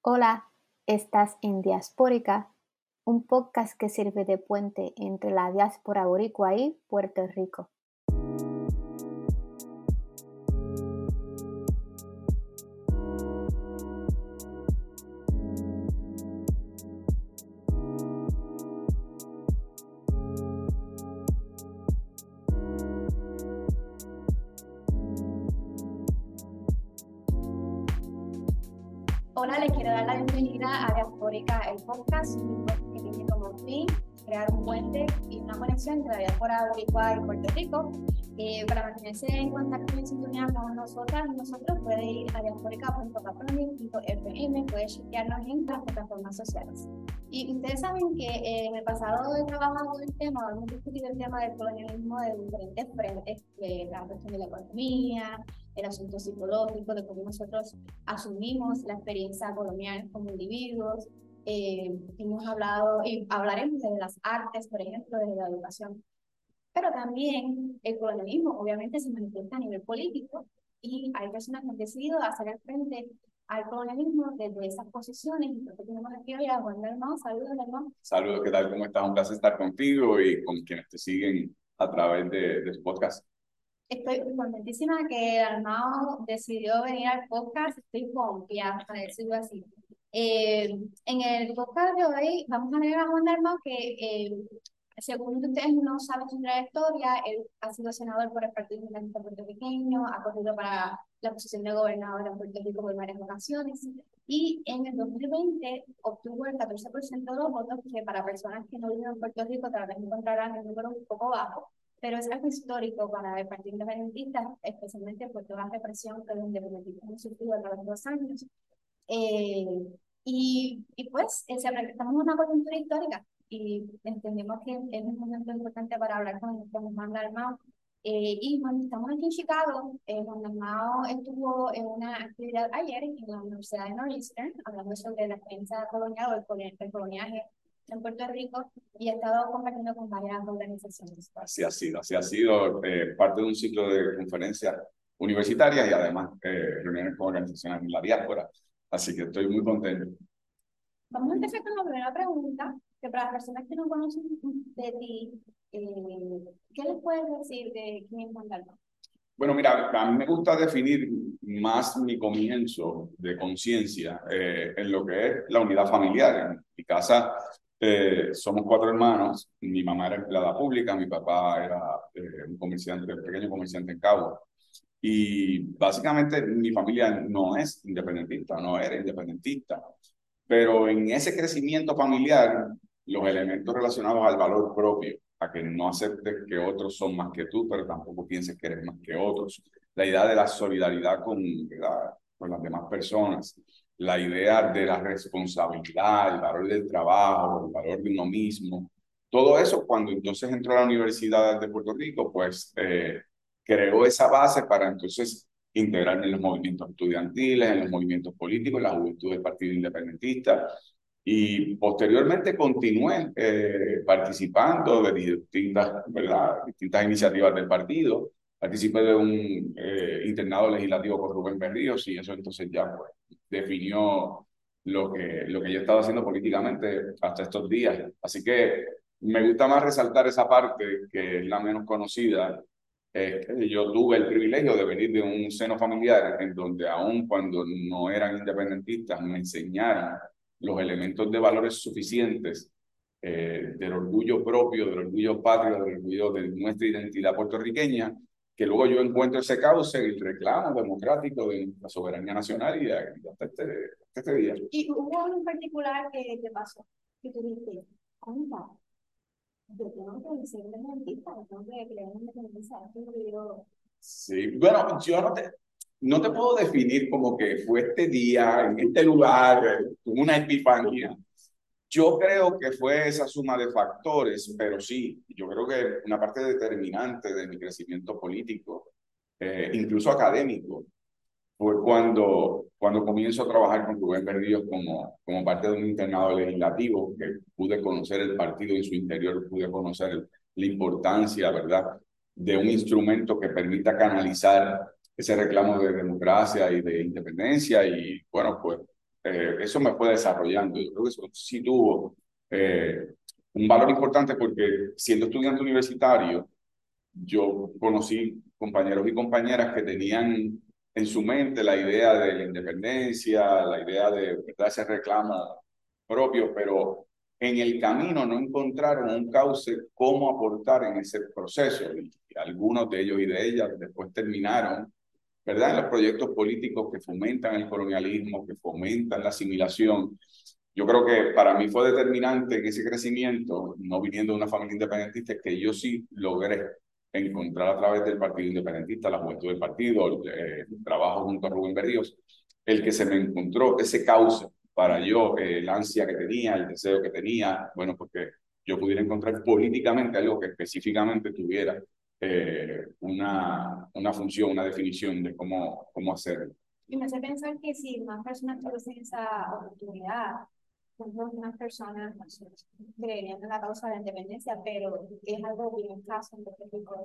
Hola, estás en Diaspórica, un podcast que sirve de puente entre la diáspora boricua y Puerto Rico. Bienvenida a el podcast, que tiene como fin crear un puente y una conexión entre la diáspora boricua y Puerto Rico. Eh, para mantenerse en contacto y en sintonía con nosotras y nosotros, puede ir a diasporica.capronin.fm, puede chequearnos en las plataformas sociales. Y ustedes saben que eh, en el pasado he trabajado el tema, hemos discutido el tema del colonialismo de diferentes frentes, de la cuestión de la economía, el asunto psicológico, de cómo nosotros asumimos la experiencia colonial como individuos, eh, hemos hablado y hablaremos de las artes, por ejemplo, de la educación. Pero también el colonialismo obviamente se manifiesta a nivel político y hay personas que han decidido hacer el frente al colonialismo desde esas posiciones. Y que tenemos aquí hoy a Juan Dalmau. Saludos, Dalmau. Saludos, ¿qué tal? ¿Cómo estás? Un placer estar contigo y con quienes te siguen a través de, de su podcast. Estoy contentísima que Dalmau decidió venir al podcast. Estoy confiada, para decirlo así. Eh, en el podcast de hoy vamos a leer a Juan Dalmau que, eh, según ustedes no saben su trayectoria, él ha sido senador por el Partido Independentista Puertorriqueño, ha corrido para la posición de gobernador en Puerto Rico por varias ocasiones y en el 2020 obtuvo el 14% de los votos que para personas que no viven en Puerto Rico tal vez encontrarán el número un poco bajo, pero es algo histórico para el Partido Independentista, especialmente por toda la represión que los independentistas han sufrido a través de los años. Eh, y, y, pues, eh, estamos en una coyuntura histórica y entendemos que es un momento importante para hablar con, con Juan Dalmau. Eh, y cuando estamos aquí en Chicago, eh, Juan Dalmau estuvo en una actividad ayer en la Universidad de Northeastern, hablando sobre la experiencia colonial o el, el coloniaje en Puerto Rico y ha estado compartiendo con varias organizaciones. Así ha sido, así ha sido eh, parte de un ciclo de conferencias universitarias y además eh, reuniones con organizaciones en la diáspora. Así que estoy muy contento. Vamos a empezar con la primera pregunta, que para las personas que no conocen de ti, eh, ¿qué les puedes decir de quién es Juan Dalmau? Bueno, mira, a mí me gusta definir más mi comienzo de conciencia eh, en lo que es la unidad familiar. En mi casa eh, somos cuatro hermanos, mi mamá era empleada pública, mi papá era eh, un comerciante, un pequeño comerciante en Cabo. Y básicamente mi familia no es independentista, no era independentista, pero en ese crecimiento familiar, los elementos relacionados al valor propio, a que no aceptes que otros son más que tú, pero tampoco pienses que eres más que otros, la idea de la solidaridad con, con las demás personas, la idea de la responsabilidad, el valor del trabajo, el valor de uno mismo, todo eso cuando entonces entró a la Universidad de Puerto Rico, pues eh, creó esa base para entonces integrarme en los movimientos estudiantiles, en los movimientos políticos, en la juventud del Partido Independentista. Y posteriormente continué eh, participando de distintas, distintas iniciativas del partido. Participé de un eh, internado legislativo con Rubén Berríos y eso entonces ya pues, definió lo que, lo que yo estaba haciendo políticamente hasta estos días. Así que me gusta más resaltar esa parte que es la menos conocida eh, yo tuve el privilegio de venir de un seno familiar en donde aun cuando no eran independentistas me enseñaron los elementos de valores suficientes eh, del orgullo propio, del orgullo patrio, del orgullo de nuestra identidad puertorriqueña, que luego yo encuentro ese cauce y reclamo democrático de la soberanía nacional y hasta este, este día. ¿Y hubo algo en particular que te pasó? Que tú dijiste, ¿cómo Sí, bueno, yo no te, no te puedo definir como que fue este día, en este lugar, una epifanía. Yo creo que fue esa suma de factores, pero sí, yo creo que una parte determinante de mi crecimiento político, eh, incluso académico, fue cuando, cuando comienzo a trabajar con Rubén Berríos como, como parte de un internado legislativo, que pude conocer el partido en su interior, pude conocer la importancia, ¿verdad?, de un instrumento que permita canalizar ese reclamo de democracia y de independencia. Y bueno, pues eh, eso me fue desarrollando. Yo creo que eso sí tuvo eh, un valor importante porque siendo estudiante universitario, yo conocí compañeros y compañeras que tenían en su mente la idea de la independencia, la idea de ese reclamo propio, pero en el camino no encontraron un cauce cómo aportar en ese proceso. Y algunos de ellos y de ellas después terminaron, ¿verdad?, en los proyectos políticos que fomentan el colonialismo, que fomentan la asimilación. Yo creo que para mí fue determinante en ese crecimiento, no viniendo de una familia independentista, que yo sí logré encontrar a través del Partido Independentista, la juventud del partido, el, trabajo junto a Rubén Berríos, el que se me encontró ese cauce para yo, eh, ansia que tenía, el deseo que tenía, bueno, porque yo pudiera encontrar políticamente algo que específicamente tuviera eh, una, una función, una definición de cómo, cómo hacerlo. Y me hace pensar que si más personas tuviesen esa oportunidad, unas personas creerían en la causa de la independencia, pero es algo bien escaso en este tipo de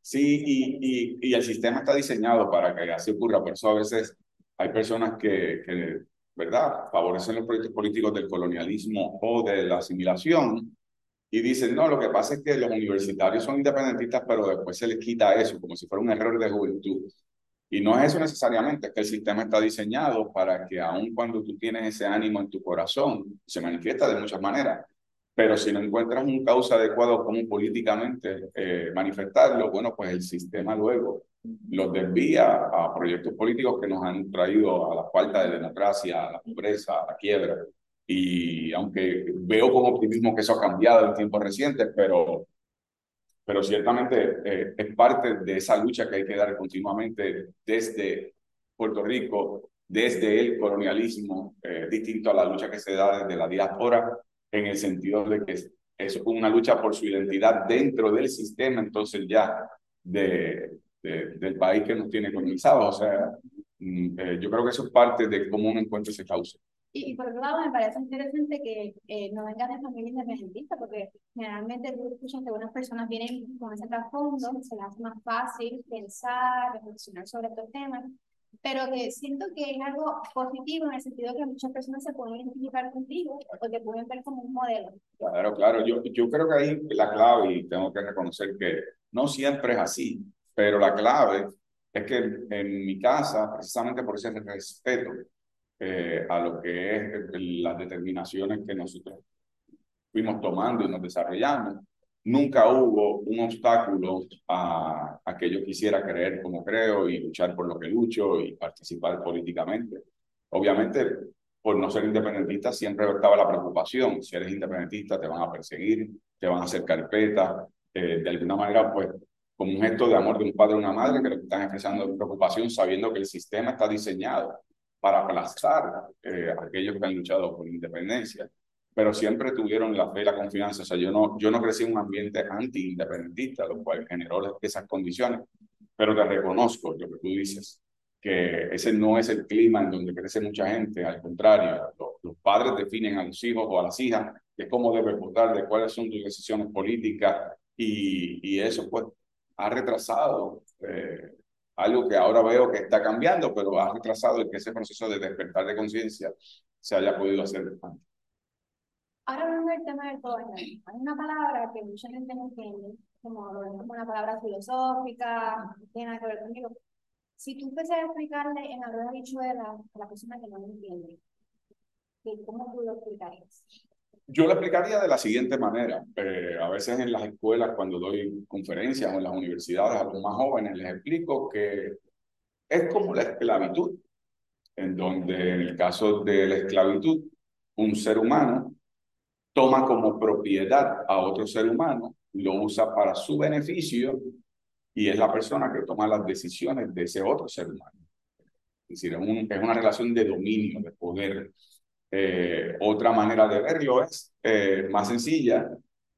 Sí, y, y, y, el sistema está diseñado para que así ocurra, por eso a veces hay personas que, que, ¿verdad?, favorecen los proyectos políticos del colonialismo o de la asimilación y dicen, no, lo que pasa es que los universitarios son independentistas, pero después se les quita eso, como si fuera un error de juventud. Y no es eso necesariamente, es que el sistema está diseñado para que aun cuando tú tienes ese ánimo en tu corazón, se manifiesta de muchas maneras, pero si no encuentras un causa adecuado como políticamente eh, manifestarlo, bueno, pues el sistema luego los desvía a proyectos políticos que nos han traído a la falta de democracia, a la pobreza, a la quiebra. Y aunque veo con optimismo que eso ha cambiado en tiempos recientes, pero pero ciertamente eh, es parte de esa lucha que hay que dar continuamente desde Puerto Rico, desde el colonialismo, eh, distinto a la lucha que se da desde la diáspora, en el sentido de que es, una lucha por su identidad dentro del sistema, entonces ya de, del país que nos tiene colonizado. O sea, mm, eh, yo creo que eso es parte de cómo uno encuentra ese cauce. Y, por otro lado, me parece interesante que eh, no vengan de familia independentista, porque generalmente tú escuchas que algunas personas vienen con ese trasfondo, se les hace más fácil pensar, reflexionar sobre estos temas, pero que siento que es algo positivo en el sentido que muchas personas se pueden identificar contigo o te pueden ver como un modelo. Claro, claro, yo, yo creo que ahí la clave, y tengo que reconocer que no siempre es así, pero la clave es que en mi casa, precisamente por ese respeto, eh, a lo que es las determinaciones que nosotros fuimos tomando y nos desarrollando. Nunca hubo un obstáculo a, a que yo quisiera creer como creo y luchar por lo que lucho y participar políticamente. Obviamente, por no ser independentista, siempre estaba la preocupación. Si eres independentista, te van a perseguir, te van a hacer carpeta. Eh, de alguna manera, pues, como un gesto de amor de un padre o una madre que lo están expresando preocupación sabiendo que el sistema está diseñado para aplastar eh, a aquellos que han luchado por independencia, pero siempre tuvieron la fe y la confianza. O sea, yo no, yo no crecí en un ambiente anti-independentista, lo cual generó esas condiciones, pero te reconozco lo que tú dices, que ese no es el clima en donde crece mucha gente, al contrario, los, padres definen a los hijos o a las hijas de cómo debes votar, de cuáles son tus decisiones políticas, y, y eso pues ha retrasado eh, algo que ahora veo que está cambiando, pero ha retrasado el que ese proceso de despertar de conciencia se haya podido hacer antes. Ahora hablando del tema del colonialismo, hay una palabra que mucha gente no entiende, como una palabra filosófica, tiene nada que ver conmigo. Si tú empiezas a explicarle en la rueda bichuela a la persona que no lo entiende, ¿cómo tú lo explicarías? Yo lo explicaría de la siguiente manera. Eh, a veces en las escuelas, cuando doy conferencias o en las universidades a los más jóvenes, les explico que es como la esclavitud, en donde en el caso de la esclavitud, un ser humano toma como propiedad a otro ser humano, lo usa para su beneficio y es la persona que toma las decisiones de ese otro ser humano. Es decir, es una relación de dominio, de poder. Eh, otra manera de verlo es eh, más sencilla,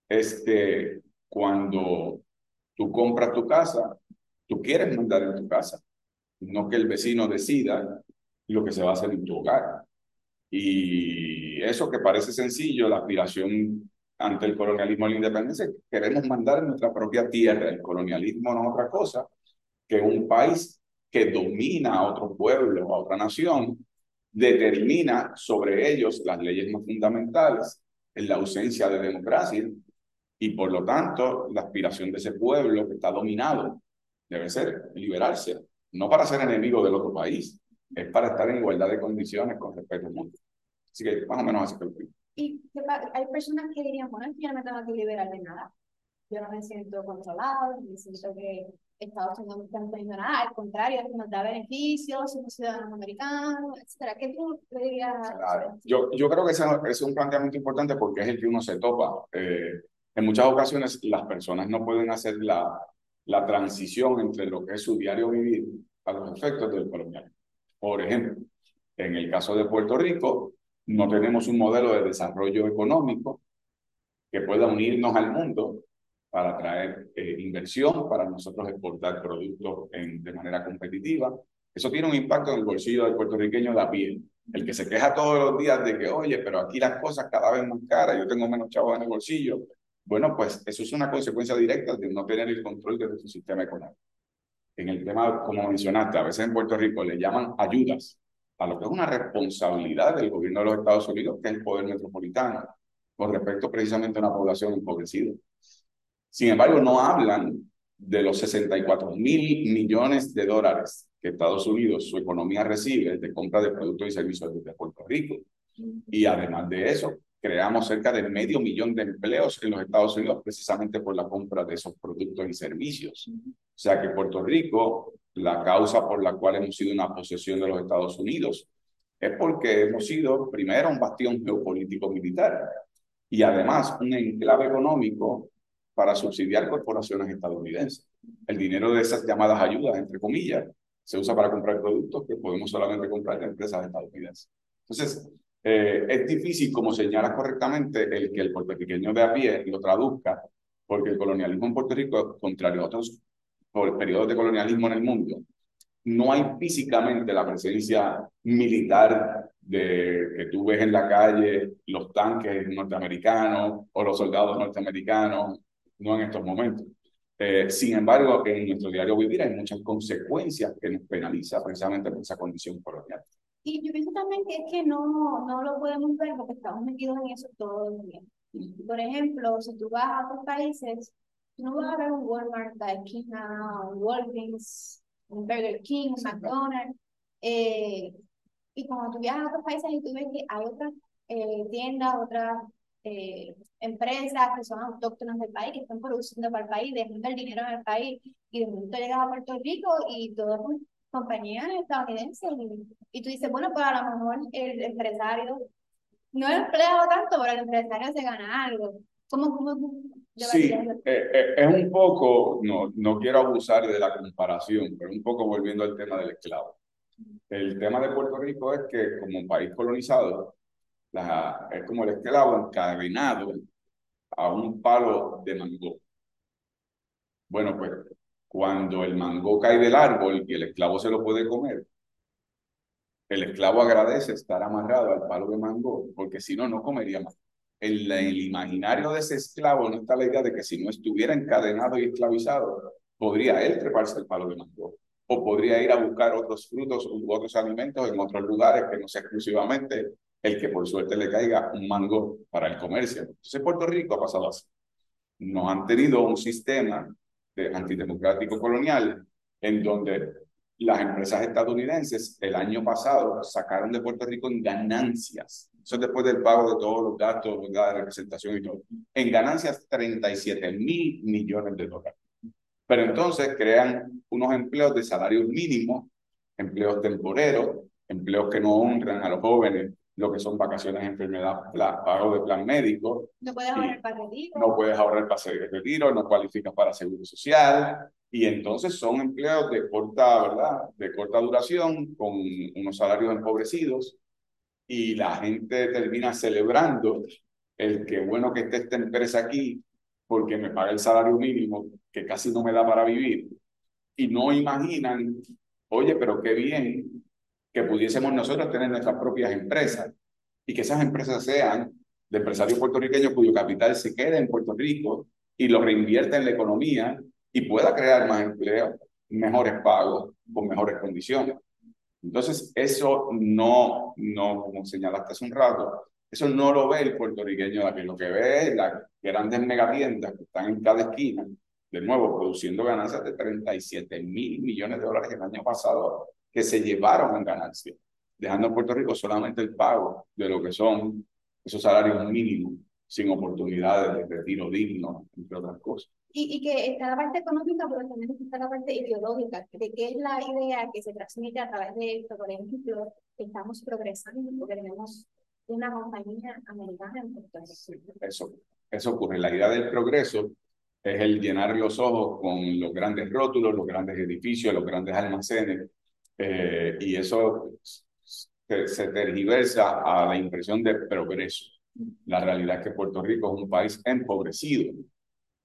es que cuando tú compras tu casa, tú quieres mandar en tu casa, no que el vecino decida lo que se va a hacer en tu hogar. Y eso que parece sencillo, la aspiración ante el colonialismo y la independencia, queremos mandar en nuestra propia tierra. El colonialismo no es otra cosa que un país que domina a otro pueblo, a otra nación, determina sobre ellos las leyes más fundamentales en la ausencia de democracia y por lo tanto la aspiración de ese pueblo que está dominado debe ser liberarse, no para ser enemigo del otro país, es para estar en igualdad de condiciones con respeto mutuo. Así que más o menos así que lo Y hay personas que dirían, bueno, yo no me tengo que liberar de nada. Yo no me siento controlado, me siento que Estados Unidos no está poniendo nada, al contrario, nos da beneficios, somos ciudadanos americanos, etcétera. ¿Qué tú le dirías? Claro. Yo, yo creo que ese, es un planteamiento importante porque es el que uno se topa. Eh, en muchas ocasiones las personas no pueden hacer la, la transición entre lo que es su diario vivir a los efectos del colonial. Por ejemplo, en el caso de Puerto Rico, no tenemos un modelo de desarrollo económico que pueda unirnos al mundo para traer eh, inversión, para nosotros exportar productos de manera competitiva. Eso tiene un impacto en el bolsillo del puertorriqueño de a pie. El que se queja todos los días de que, oye, pero aquí las cosas cada vez más caras, yo tengo menos chavos en el bolsillo. Bueno, pues eso es una consecuencia directa de no tener el control de su sistema económico. En el tema, como mencionaste, a veces en Puerto Rico le llaman ayudas a lo que es una responsabilidad del gobierno de los Estados Unidos, que es el poder metropolitano, con respecto precisamente a una población empobrecida. Sin embargo, no hablan de los 64 mil millones de dólares que Estados Unidos, su economía recibe de compra de productos y servicios desde Puerto Rico. Y además de eso, creamos cerca de medio millón de empleos en los Estados Unidos precisamente por la compra de esos productos y servicios. O sea que Puerto Rico, la causa por la cual hemos sido una posesión de los Estados Unidos es porque hemos sido primero un bastión geopolítico militar y además un enclave económico para subsidiar corporaciones estadounidenses. El dinero de esas llamadas ayudas, entre comillas, se usa para comprar productos que podemos solamente comprar en empresas estadounidenses. Entonces, eh, es difícil, como señala correctamente, el que el puertorriqueño de a pie lo traduzca, porque el colonialismo en Puerto Rico, contrario a otros periodos de colonialismo en el mundo, no hay físicamente la presencia militar de que tú ves en la calle los tanques norteamericanos o los soldados norteamericanos no en estos momentos. Eh, sin embargo, en nuestro diario vivir hay muchas consecuencias que nos penaliza precisamente por esa condición colonial. Y yo pienso también que es que no, no lo podemos ver porque estamos metidos en eso todo el tiempo. Por ejemplo, si tú vas a otros países, tú no vas a ver un Walmart, Daiquina, un Walgreens, un Burger King, un McDonald's. Eh, y cuando tú viajas a otros países y tú ves que hay otras eh, tiendas, otras eh, empresas que son autóctonas del país, que están produciendo para el país, dejando el dinero en el país, y de momento llegas a Puerto Rico y todas compañías estadounidenses, y, tú dices, bueno, pues a lo mejor el empresario no es empleado tanto, pero el empresario se gana algo. ¿Cómo, cómo sí, eh, eh, es un poco, no, no quiero abusar de la comparación, pero un poco volviendo al tema del esclavo. El tema de Puerto Rico es que como un país colonizado, es como el esclavo encadenado a un palo de mango. Bueno, pues cuando el mango cae del árbol y el esclavo se lo puede comer, el esclavo agradece estar amarrado al palo de mango, porque si no, no comería más. En el imaginario de ese esclavo no está la idea de que si no estuviera encadenado y esclavizado, podría él treparse el palo de mango o podría ir a buscar otros frutos u otros alimentos en otros lugares que no sea exclusivamente el que por suerte le caiga un mango para el comercio. Entonces Puerto Rico ha pasado así. Nos han tenido un sistema de antidemocrático colonial en donde las empresas estadounidenses el año pasado sacaron de Puerto Rico en ganancias. Eso es después del pago de todos los gastos de representación y todo. En ganancias 37 mil millones de dólares. Pero entonces crean unos empleos de salario mínimo, empleos temporeros, empleos que no honran a los jóvenes, lo que son vacaciones, enfermedad, pago de plan médico. No puedes ahorrar para retiro. No puedes ahorrar para retiro, no cualificas para seguro social. Y entonces son empleos de corta, ¿verdad? De corta duración, con unos salarios empobrecidos. Y la gente termina celebrando el que bueno que esté esta empresa aquí, porque me paga el salario mínimo, que casi no me da para vivir. Y no imaginan, oye, pero qué bien que pudiésemos nosotros tener nuestras propias empresas y que esas empresas sean de empresarios puertorriqueños cuyo capital se quede en Puerto Rico y lo reinvierta en la economía y pueda crear más empleo, mejores pagos, con mejores condiciones. Entonces, eso no, no, como señalaste hace un rato, eso no lo ve el puertorriqueño que lo que ve es las grandes megatiendas que están en cada esquina, de nuevo, produciendo ganancias de 37 mil millones de dólares el año pasado, que se llevaron en ganancias, dejando en Puerto Rico solamente el pago de lo que son esos salarios mínimos, sin oportunidades de retiro digno, entre otras cosas. Y, y, que está la parte económica, pero también está la parte ideológica, de qué es la idea que se transmite a través de esto. Por ejemplo, estamos progresando porque tenemos una compañía americana en Puerto Rico. Eso, eso ocurre. La idea del progreso es el llenar los ojos con los grandes rótulos, los grandes edificios, los grandes almacenes, eh, y eso se, se tergiversa a la impresión de progreso. La realidad es que Puerto Rico es un país empobrecido,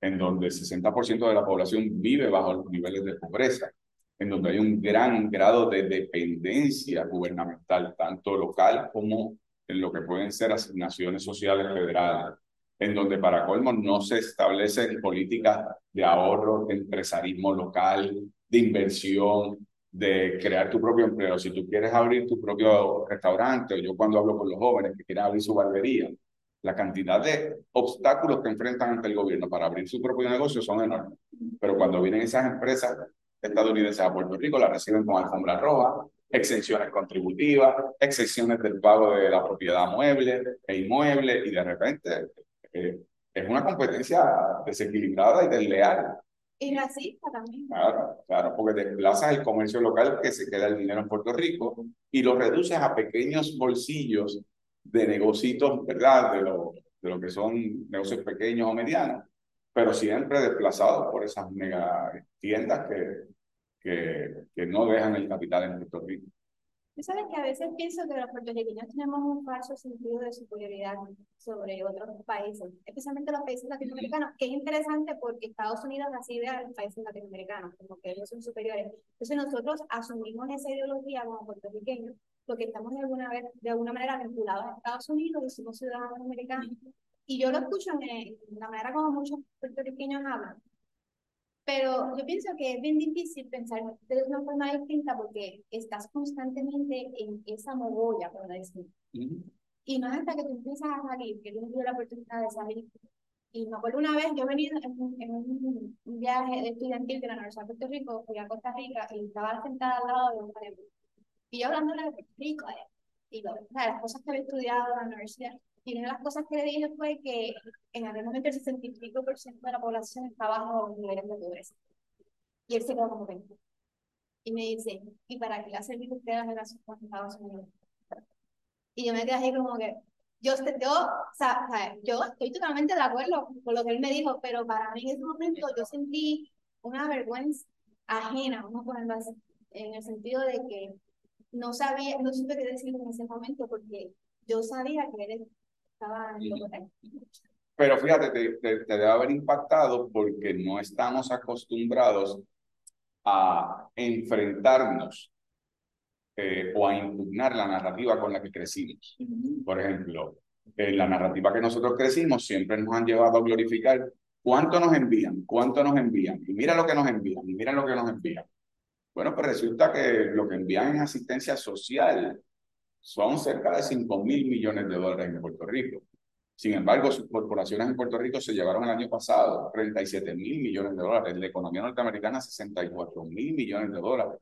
en donde el 60% de la población vive bajo los niveles de pobreza, en donde hay un gran grado de dependencia gubernamental, tanto local como en lo que pueden ser asignaciones sociales federales, en donde para colmo no se establecen políticas de ahorro, de empresarismo local, de inversión, de crear tu propio empleo. Si tú quieres abrir tu propio restaurante, o yo cuando hablo con los jóvenes que quieren abrir su barbería, la cantidad de obstáculos que enfrentan ante el gobierno para abrir su propio negocio son enormes. Pero cuando vienen esas empresas estadounidenses a Puerto Rico, las reciben con alfombra roja, exenciones contributivas, exenciones del pago de la propiedad mueble e inmueble, y de repente eh, es una competencia desequilibrada y desleal. Y racista también. Claro, claro, porque desplazas el comercio local que se queda el dinero en Puerto Rico y lo reduces a pequeños bolsillos de negocios, ¿verdad? De lo, de lo que son negocios pequeños o medianos, pero siempre desplazados por esas mega tiendas que, que, que no dejan el capital en Puerto Rico. Sabes que a veces pienso que los puertorriqueños tenemos un falso sentido de superioridad sobre otros países, especialmente los países latinoamericanos, que es interesante porque Estados Unidos así ve a los países latinoamericanos, como que ellos son superiores. Entonces nosotros asumimos esa ideología como puertorriqueños porque estamos de alguna, vez, de alguna manera vinculados a Estados Unidos y somos ciudadanos americanos. Y yo lo escucho en, la manera como muchos puertorriqueños hablan. Pero yo pienso que es bien difícil pensar de una forma distinta porque estás constantemente en esa mogolla, por decir. Y no es hasta que tú empiezas a salir, que tienes la oportunidad de salir. Y me acuerdo una vez, yo venía en, en un, viaje estudiantil de la Universidad de Puerto Rico, fui a Costa Rica y estaba sentada al lado de un y yo hablándole de Puerto Rico, eh, y lo, o sea, las cosas que había estudiado en la universidad. Y una de las cosas que le dije fue que en aquel momento el 65% de la población estaba bajo niveles de pobreza. Y él se quedó como 20. Y me dice, ¿y para qué le ha servido usted la relación con Estados Unidos? Y yo me quedé ahí como que, yo, yo, o sea, yo estoy totalmente de acuerdo con lo que él me dijo, pero para mí en ese momento yo sentí una vergüenza ajena, vamos a ponerlo así, en el sentido de que no sabía, no supe qué decir en ese momento porque yo sabía que él estaba en lo correcto. Pero fíjate, te, te, debe haber impactado porque no estamos acostumbrados a enfrentarnos eh, o a impugnar la narrativa con la que crecimos. Por ejemplo, en la narrativa que nosotros crecimos siempre nos han llevado a glorificar cuánto nos envían, cuánto nos envían, y mira lo que nos envían, y mira lo que nos envían. Bueno, pues resulta que lo que envían en asistencia social son cerca de 5 mil millones de dólares en Puerto Rico. Sin embargo, sus corporaciones en Puerto Rico se llevaron el año pasado 37 mil millones de dólares, la economía norteamericana 64 mil millones de dólares.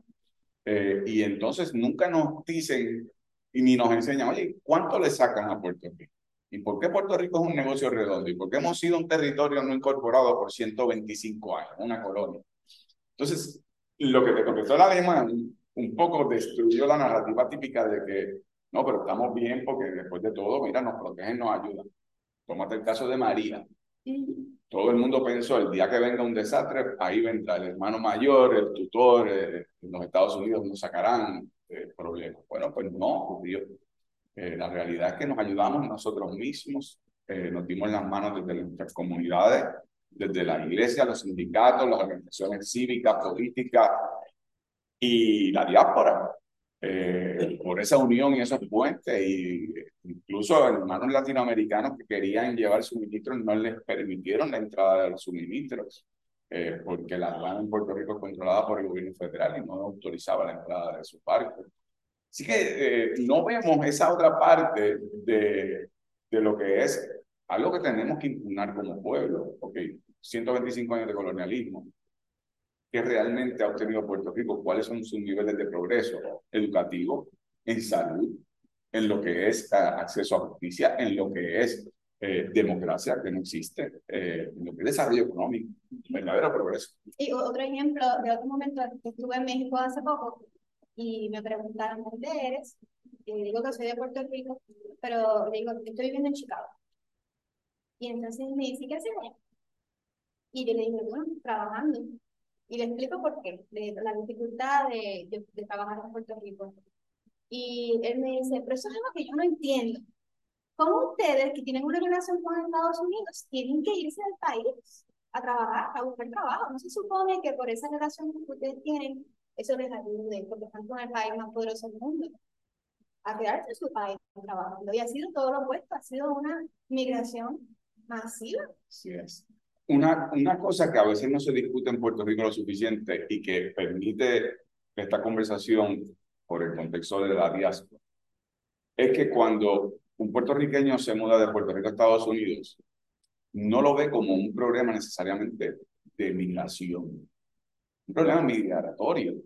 Eh, y entonces nunca nos dicen y ni nos enseñan, oye, ¿cuánto le sacan a Puerto Rico? ¿Y por qué Puerto Rico es un negocio redondo? ¿Y por qué hemos sido un territorio no incorporado por 125 años, una colonia? Entonces, lo que te contestó el alemán un poco destruyó la narrativa típica de que, no, pero estamos bien porque después de todo, mira, nos protegen, nos ayudan. Tómate el caso de María. Todo el mundo pensó, el día que venga un desastre, ahí vendrá el hermano mayor, el tutor, eh, en los Estados Unidos nos sacarán eh, problemas. Bueno, pues no ocurrió. Eh, la realidad es que nos ayudamos nosotros mismos, nos dimos las manos desde nuestras comunidades, desde la iglesia, los sindicatos, las organizaciones cívicas, políticas y la diáspora, eh, por esa unión y esos puentes, y incluso hermanos latinoamericanos que querían llevar suministros no les permitieron la entrada de los suministros, eh, porque la aduana en Puerto Rico es controlada por el gobierno federal y no autorizaba la entrada de sus barcos. Así que eh, no vemos esa otra parte de, de lo que es algo que tenemos que impugnar como pueblo. Ok, 125 años de colonialismo. ¿Qué realmente ha obtenido Puerto Rico? ¿Cuáles son sus niveles de progreso educativo, en salud, en lo que es ah, acceso a justicia, en lo que es eh, democracia, que no existe, eh, en lo que es desarrollo económico, verdadero progreso? Y otro ejemplo de otro momento, estuve en México hace poco y me preguntaron, ¿dónde eres? Y digo que soy de Puerto Rico, pero digo, estoy viviendo en Chicago. Y entonces me dice, ¿qué haces Y yo le dije, bueno, trabajando. Y le explico por qué, la dificultad de, de, trabajar en Puerto Rico. Y él me dice, pero eso es algo que yo no entiendo. ¿Cómo ustedes que tienen una relación con Estados Unidos tienen que irse del país a trabajar, a buscar trabajo? No se supone que por esa relación que ustedes tienen eso les ayude, porque están con el país más poderoso del mundo, a quedarse en su país trabajando. Y ha sido todo lo opuesto, ha sido una migración masiva. Sí es. Una, una cosa que a veces no se discute en Puerto Rico lo suficiente y que permite esta conversación por el contexto de la diáspora, es que cuando un puertorriqueño se muda de Puerto Rico a Estados Unidos, no lo ve como un problema necesariamente de migración, un problema migratorio,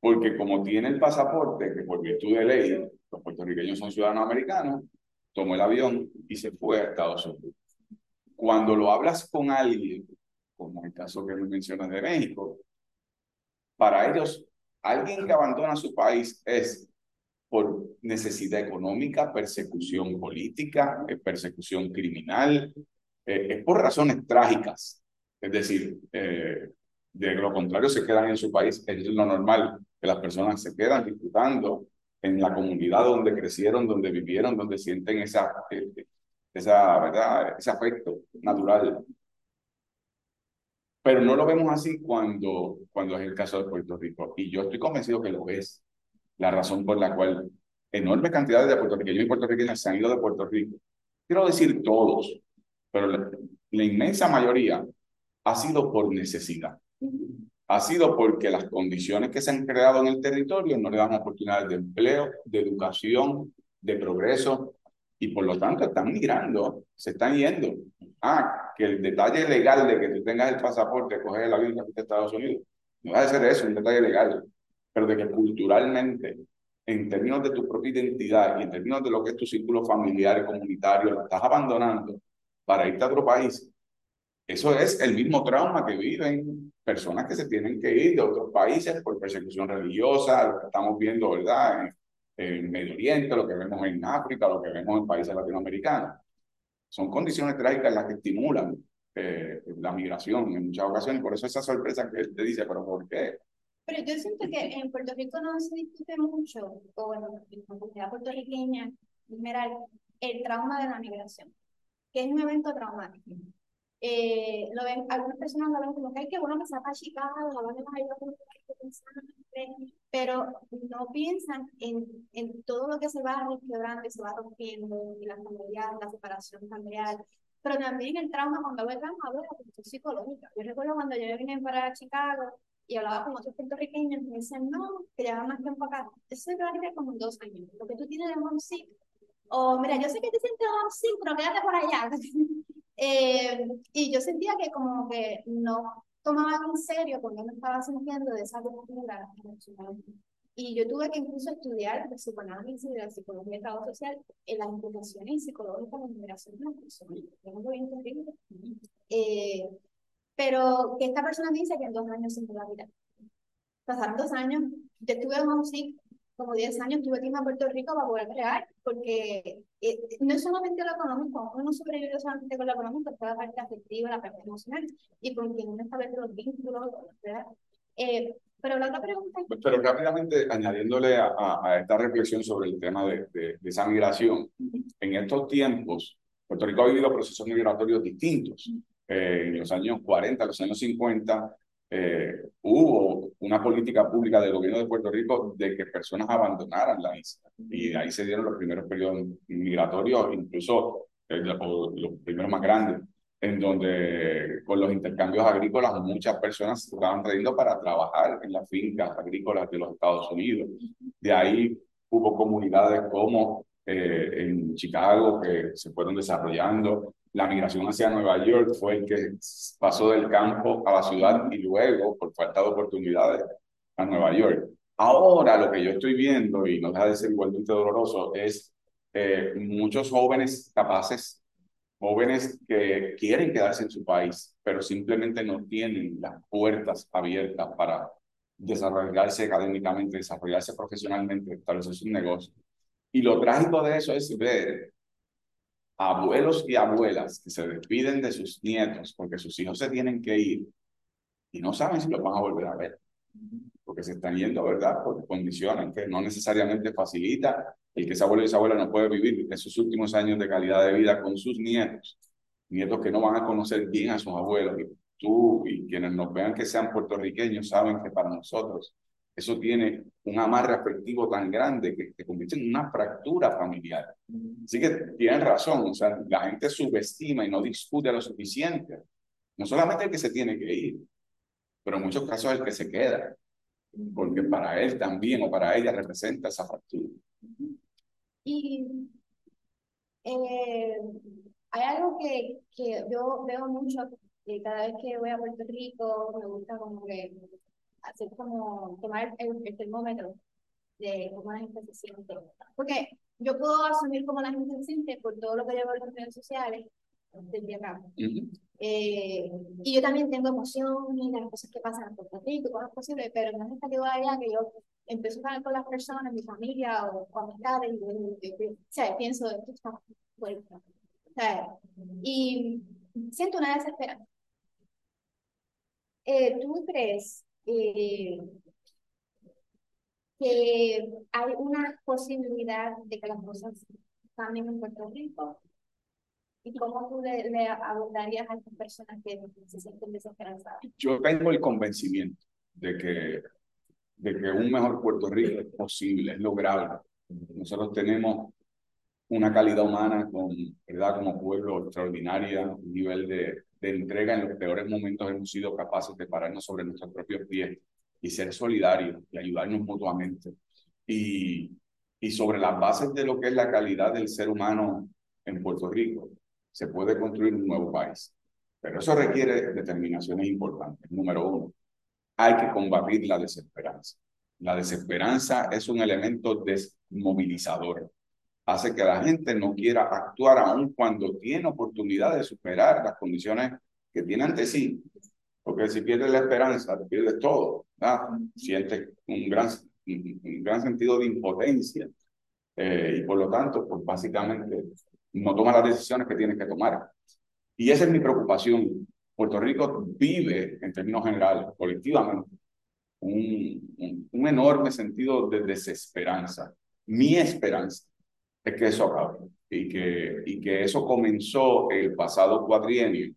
porque como tiene el pasaporte, que por virtud de ley los puertorriqueños son ciudadanos americanos, tomó el avión y se fue a Estados Unidos. Cuando lo hablas con alguien, como el caso que me mencionas de México, para ellos, alguien que abandona su país es por necesidad económica, persecución política, persecución criminal, eh, es por razones trágicas. Es decir, eh, de lo contrario se quedan en su país. Es lo normal que las personas se quedan disfrutando en la comunidad donde crecieron, donde vivieron, donde sienten esa, eh, esa, ¿verdad? ese afecto natural. Pero no lo vemos así cuando, cuando es el caso de Puerto Rico. Y yo estoy convencido que lo es. La razón por la cual enormes cantidades de puertorriqueños y puertorriqueñas se han ido de Puerto Rico. Quiero decir todos, pero la inmensa mayoría ha sido por necesidad ha sido porque las condiciones que se han creado en el territorio no le dan oportunidades de empleo, de educación, de progreso, y por lo tanto están migrando, se están yendo. Ah, que el detalle legal de que tú tengas el pasaporte, coger el avión de Estados Unidos, no va a ser eso, un detalle legal, pero de que culturalmente, en términos de tu propia identidad y en términos de lo que es tu círculo familiar comunitario, lo estás abandonando para irte a otro país, eso es el mismo trauma que viven personas que se tienen que ir de otros países por persecución religiosa, lo que estamos viendo, ¿verdad? En Medio Oriente, lo que vemos en África, lo que vemos en países latinoamericanos. Son condiciones trágicas las que estimulan eh, la migración en muchas ocasiones. Por eso esa sorpresa que te dice, pero ¿por qué? Pero yo siento que en Puerto Rico no se discute mucho, o bueno, en la comunidad puertorriqueña en general, el trauma de la migración, que es un evento traumático eh, lo ven, algunas personas lo ven como que, hay que bueno que sea para Chicago, a dónde nos ayuda pero no piensan en, en todo lo que se va quebrando y se va rompiendo, y la familia, la separación familiar, pero también el trauma, cuando hablo de trauma, hablo de la cuestión psicológica. Yo recuerdo cuando yo vine para Chicago y hablaba con otros puertorriqueños, me dicen, no, que llevan más tiempo acá. Eso va a como dos años. Lo que tú tienes de homesick, o mira, yo sé que te sientes homesick, pero quédate por allá. Eh, y yo sentía que como que no tomaba en serio porque me estaba sintiendo de esa cultura Y yo tuve que incluso estudiar el psicoanálisis y la psicología de trabajo social en las implicaciones psicológicas de la migración de las personas. Eh, pero que esta persona dice que en dos años se va a mirar. Pasaron dos años, yo estuve en un como 10 años tuve que ir a Puerto Rico para poder crear, porque eh, no es solamente lo económico, uno no sobrevive solamente con lo económico, está la parte afectiva, la parte emocional, y con quien uno establece los vínculos, ¿verdad? Eh, pero la otra pregunta... Pero rápidamente, añadiéndole a, a, esta reflexión sobre el tema de, de, esa migración, en estos tiempos, Puerto Rico ha vivido procesos migratorios distintos. Eh, en los años 40, los años 50, eh, hubo una política pública del gobierno de Puerto Rico de que personas abandonaran la isla. Y ahí se dieron los primeros periodos migratorios, incluso eh, los primeros más grandes, en donde con los intercambios agrícolas muchas personas se estaban trayendo para trabajar en las fincas agrícolas de los Estados Unidos. De ahí hubo comunidades como eh, en Chicago que se fueron desarrollando. La migración hacia Nueva York fue el que pasó del campo a la ciudad y luego, por falta de oportunidades, a Nueva York. Ahora lo que yo estoy viendo, y no deja de ser igualmente doloroso, es eh, muchos jóvenes capaces, jóvenes que quieren quedarse en su país, pero simplemente no tienen las puertas abiertas para desarrollarse académicamente, desarrollarse profesionalmente, establecer su negocio. Y lo trágico de eso es ver abuelos y abuelas que se despiden de sus nietos porque sus hijos se tienen que ir y no saben si los van a volver a ver porque se están yendo, ¿verdad? Por condiciones que no necesariamente facilita el que ese abuelo y esa abuela no puede vivir esos últimos años de calidad de vida con sus nietos, nietos que no van a conocer bien a sus abuelos. Y tú y quienes nos vean que sean puertorriqueños saben que para nosotros eso tiene un amarre afectivo tan grande que se convierte en una fractura familiar. Así que tienen razón, o sea, la gente subestima y no discute lo suficiente. No solamente el que se tiene que ir, pero en muchos casos el que se queda, porque para él también o para ella representa esa fractura. Y eh, hay algo que, que yo veo mucho, que cada vez que voy a Puerto Rico me gusta como que hacer como tomar el, termómetro de cómo la gente se siente. Porque yo puedo asumir cómo la gente se siente por todo lo que llevo en las redes sociales desde acá. Eh, y yo también tengo emociones, las cosas que pasan en Puerto Rico, cosas posibles, pero no es hasta que voy allá que yo empiezo a hablar con las personas, mi familia o con amistades, y, o sea, pienso, esto está fuerte. Y siento una desesperanza. Eh, ¿Tú crees eh, que hay una posibilidad de que las cosas cambien en Puerto Rico? ¿Y cómo tú le, le abordarías a estas personas que se sienten desesperanzadas? Yo tengo el convencimiento de que, de que un mejor Puerto Rico es posible, es lograble. Nosotros tenemos una calidad humana con, ¿verdad? como pueblo extraordinaria, un nivel de, de entrega en los peores momentos hemos sido capaces de pararnos sobre nuestros propios pies y ser solidarios y ayudarnos mutuamente. Y, y sobre las bases de lo que es la calidad del ser humano en Puerto Rico, se puede construir un nuevo país. Pero eso requiere determinaciones importantes. Número uno, hay que combatir la desesperanza. La desesperanza es un elemento desmovilizador hace que la gente no quiera actuar aún cuando tiene oportunidad de superar las condiciones que tiene ante sí. Porque si pierdes la esperanza, pierdes todo. Sientes un gran, un gran sentido de impotencia. Eh, y por lo tanto, pues básicamente no tomas las decisiones que tienes que tomar. Y esa es mi preocupación. Puerto Rico vive, en términos generales, colectivamente, un, un, un enorme sentido de desesperanza. Mi esperanza es que eso acabe y que, y que eso comenzó el pasado cuatrienio.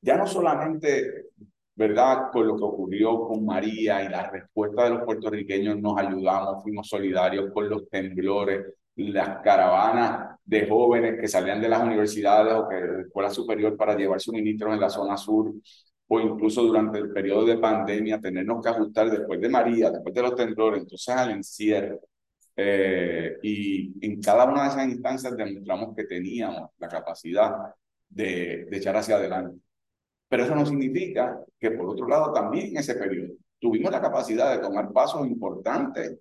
Ya no solamente, ¿verdad?, con lo que ocurrió con María y la respuesta de los puertorriqueños nos ayudamos, fuimos solidarios con los temblores, las caravanas de jóvenes que salían de las universidades o que de la escuela superior para llevar suministros en la zona sur, o incluso durante el periodo de pandemia, tenernos que ajustar después de María, después de los temblores, entonces al encierro. Eh, y en cada una de esas instancias demostramos que teníamos la capacidad de, de echar hacia adelante. Pero eso no significa que por otro lado también en ese periodo tuvimos la capacidad de tomar pasos importantes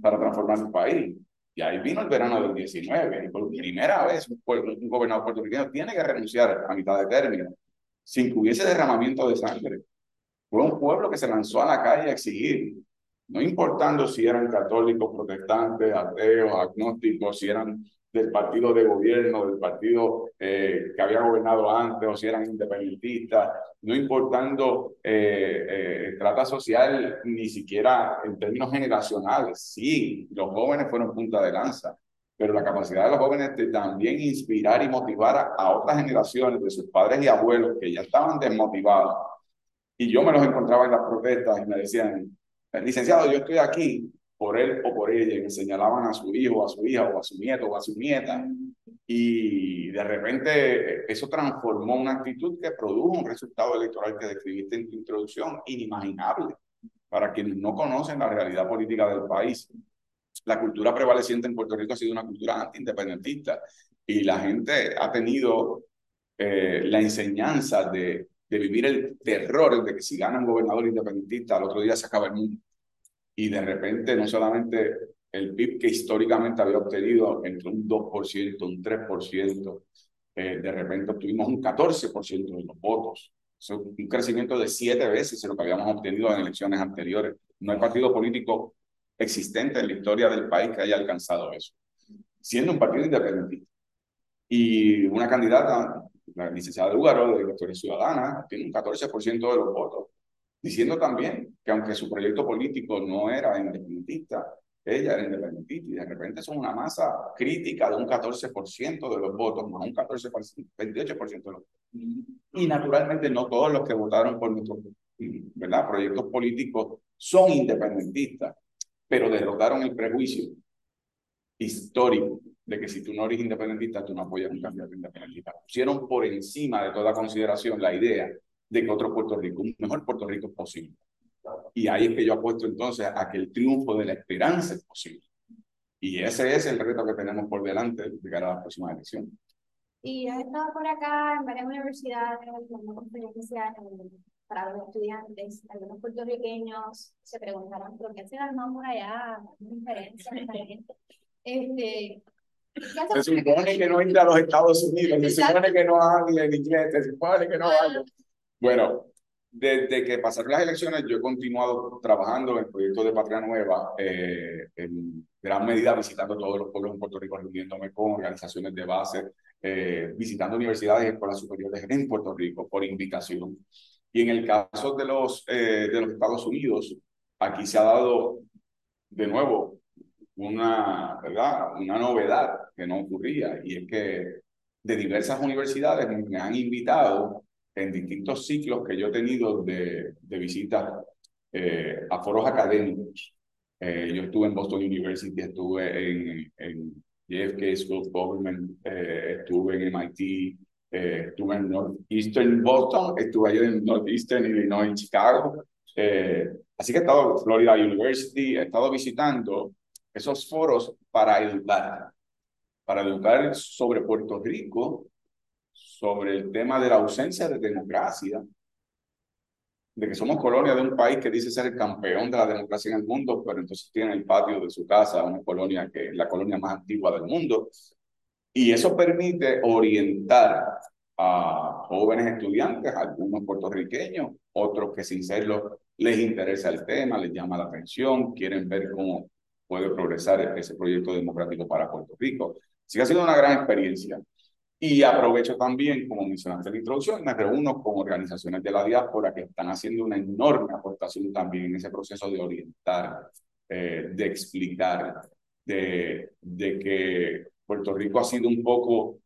para transformar el país. Y ahí vino el verano del 19, y por primera vez un, un gobernador puertorriqueño tiene que renunciar a mitad de término, sin que hubiese derramamiento de sangre. Fue un pueblo que se lanzó a la calle a exigir no importando si eran católicos, protestantes, ateos, agnósticos, si eran del partido de gobierno, del partido eh, que había gobernado antes, o si eran independentistas, no importando eh, eh, trata social, ni siquiera en términos generacionales. Sí, los jóvenes fueron punta de lanza, pero la capacidad de los jóvenes de también inspirar y motivar a, a otras generaciones de sus padres y abuelos que ya estaban desmotivados. Y yo me los encontraba en las protestas y me decían, licenciado, yo estoy aquí por él o por ella, que señalaban a su hijo, a su hija, o a su nieto, o a su nieta, y de repente eso transformó una actitud que produjo un resultado electoral que describiste en tu introducción, inimaginable para quienes no conocen la realidad política del país. la cultura prevaleciente en Puerto Rico ha sido una cultura antiindependentista y la gente ha tenido eh, la enseñanza de, de vivir el terror de que si gana un gobernador independentista, al otro día se acaba el mundo. Y de repente, no solamente el PIB que históricamente había obtenido entre un 2%, un 3%, eh, de repente obtuvimos un 14% de los votos. un crecimiento de siete veces de lo que habíamos obtenido en elecciones anteriores. No hay partido político existente en la historia del país que haya alcanzado eso, siendo un partido independentista. Y una candidata, la licenciada Lugaro, de Victoria Ciudadana, tiene un 14% de los votos, diciendo también que aunque su proyecto político no era independentista, ella era independentista y de repente son una masa crítica de un 14% de los votos, más un 14%, 28% de los votos. Y naturalmente no todos los que votaron por nuestros proyectos políticos son independentistas, pero derrotaron el prejuicio histórico de que si tú no eres independentista, tú no apoyas un candidato independentista. Pusieron por encima de toda consideración la idea de que otro Puerto Rico, un mejor Puerto Rico es posible. Y ahí es que yo apuesto entonces a que el triunfo de la esperanza es posible. Y ese es el reto que tenemos por delante de cara a la próxima elección. Y has estado por acá en varias universidades, dando conferencias para los estudiantes. Algunos puertorriqueños se preguntaron, ¿por qué se dan por allá? diferencia Este, se supone que no entra a los Estados Unidos, se supone que no hable en inglés, se supone que no hable. Bueno, desde que pasaron las elecciones, yo he continuado trabajando en el proyecto de Patria Nueva, eh, en gran medida visitando todos los pueblos en Puerto Rico, reuniéndome con organizaciones de base, eh, visitando universidades y escuelas superiores en Puerto Rico por invitación. Y en el caso de los, eh, de los Estados Unidos, aquí se ha dado de nuevo una, ¿verdad? una novedad que no ocurría, y es que de diversas universidades me han invitado en distintos ciclos que yo he tenido de, de visitas eh, a foros académicos. Eh, yo estuve en Boston University, estuve en, en JFK School of Government, eh, estuve en MIT, estuve en Northeastern Boston, estuve allá en Northeastern Illinois, Chicago. así que he estado en Florida University, he estado visitando esos foros para educar, para educar sobre Puerto Rico sobre el tema de la ausencia de democracia, de que somos colonia de un país que dice ser el campeón de la democracia en el mundo, pero entonces tiene el patio de su casa una colonia que es la colonia más antigua del mundo. Y eso permite orientar a jóvenes estudiantes, algunos puertorriqueños, otros que sin serlo les interesa el tema, les llama la atención, quieren ver cómo puede progresar ese proyecto democrático para Puerto Rico. Sí ha sido una gran experiencia. Y aprovecho también, como mencionaste en la introducción, me reúno con organizaciones de la diáspora que están haciendo una enorme aportación también en ese proceso de orientar, eh, de explicar, de, de que Puerto Rico ha sido un poco,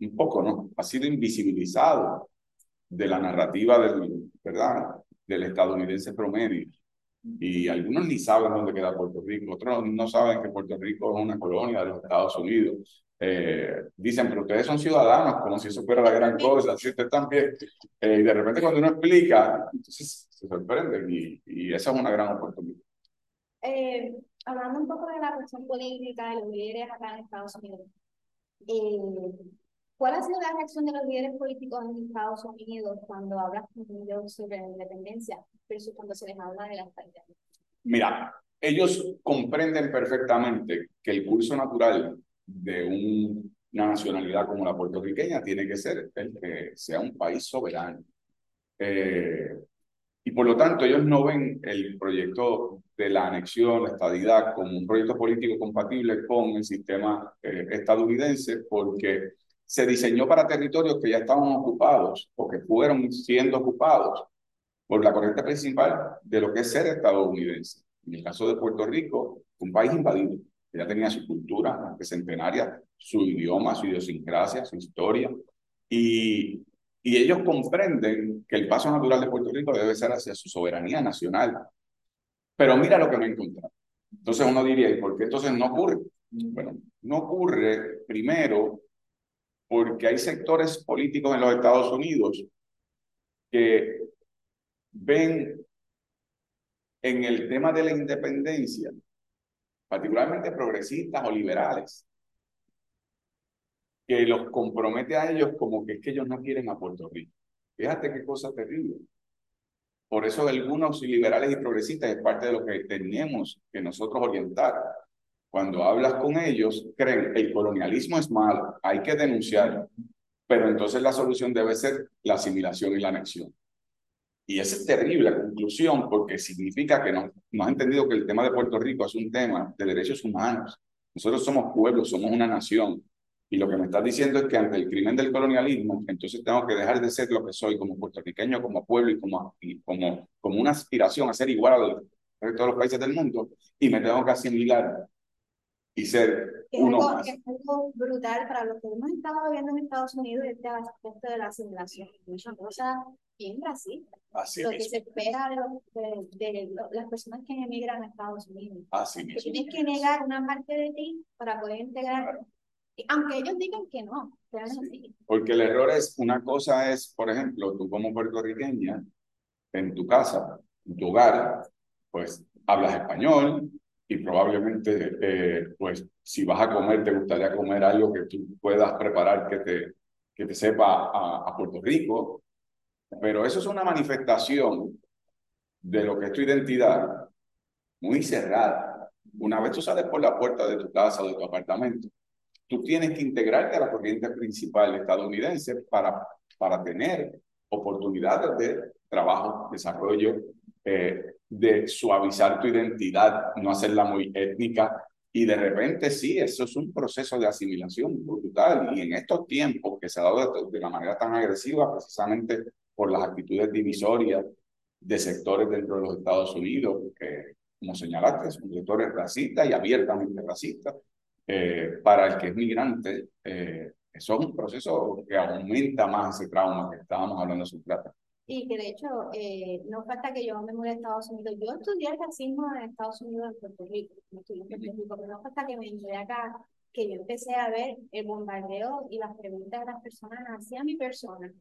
un poco, ¿no? Ha sido invisibilizado de la narrativa del, ¿verdad? del estadounidense promedio. Y algunos ni saben dónde queda Puerto Rico, otros no saben que Puerto Rico es una colonia de los Estados Unidos eh, dicen, pero ustedes son ciudadanos, como si eso fuera la gran cosa, si usted también. Eh, y de repente cuando uno explica, entonces se sorprenden y, y esa es una gran oportunidad. Eh, hablando un poco de la cuestión política de los líderes acá en Estados Unidos, ¿cuál ha sido la reacción de los líderes políticos en Estados Unidos cuando hablas con ellos sobre la independencia versus cuando se les habla de la estabilidad? Mira, ellos comprenden perfectamente que el curso natural de una nacionalidad como la puertorriqueña tiene que ser el que sea un país soberano. Eh, y por lo tanto, ellos no ven el proyecto de la anexión, la estadidad, como un proyecto político compatible con el sistema eh, estadounidense, porque se diseñó para territorios que ya estaban ocupados o que fueron siendo ocupados por la corriente principal de lo que es ser estadounidense. En el caso de Puerto Rico, un país invadido. Ella tenía su cultura centenaria, su idioma, su idiosincrasia, su historia. Y, y ellos comprenden que el paso natural de Puerto Rico debe ser hacia su soberanía nacional. Pero mira lo que me encontrado. Entonces uno diría, ¿y por qué entonces no ocurre? Bueno, no ocurre primero porque hay sectores políticos en los Estados Unidos que ven en el tema de la independencia particularmente progresistas o liberales, que los compromete a ellos como que es que ellos no quieren a Puerto Rico. Fíjate qué cosa terrible. Por eso algunos liberales y progresistas es parte de lo que tenemos que nosotros orientar. Cuando hablas con ellos, creen el colonialismo es malo, hay que denunciarlo, pero entonces la solución debe ser la asimilación y la anexión. Y esa es terrible conclusión porque significa que no, no has entendido que el tema de Puerto Rico es un tema de derechos humanos. Nosotros somos pueblos, somos una nación. Y lo que me estás diciendo es que ante el crimen del colonialismo, entonces tengo que dejar de ser lo que soy como puertorriqueño, como pueblo y como, como, como una aspiración a ser igual al resto de los países del mundo y me tengo que asimilar y ser es uno algo, más. es algo brutal para lo que hemos estado viendo en Estados Unidos, este aspecto de la asimilación. Es una cosa bien racista. Así lo que mismo, se espera de, los- de, de las personas que emigran a Estados Unidos. así Que tienes que negar una parte de ti para poder integrar, aunque ellos digan que no, pero es así. Porque el error es, una cosa es, por ejemplo, tú como puertorriqueña, en tu casa, en tu hogar, pues hablas español y probablemente, eh, pues si vas a comer, te gustaría comer algo que tú puedas preparar que te, que te sepa a, Puerto Rico. Pero eso es una manifestación de lo que es tu identidad muy cerrada. Una vez tú sales por la puerta de tu casa o de tu apartamento, tú tienes que integrarte a la corriente principal estadounidense para, para tener oportunidades de trabajo, desarrollo, eh, de suavizar tu identidad, no hacerla muy étnica. Y de repente sí, eso es un proceso de asimilación brutal. Y en estos tiempos que se ha dado de, la manera tan agresiva, precisamente por las actitudes divisorias de sectores dentro de los Estados Unidos, que, como señalaste, son sectores racistas y abiertamente racistas, eh, para el que es migrante, eh, eso es un proceso que aumenta más ese trauma que estábamos hablando de su trata. Y que de hecho, eh, no falta que yo me mudé a Estados Unidos. Yo estudié racismo en Estados Unidos, en Puerto Rico. No estudié en Puerto Rico, pero no falta que me mudé acá, que yo empecé a ver el bombardeo y las preguntas de las personas hacia mi persona,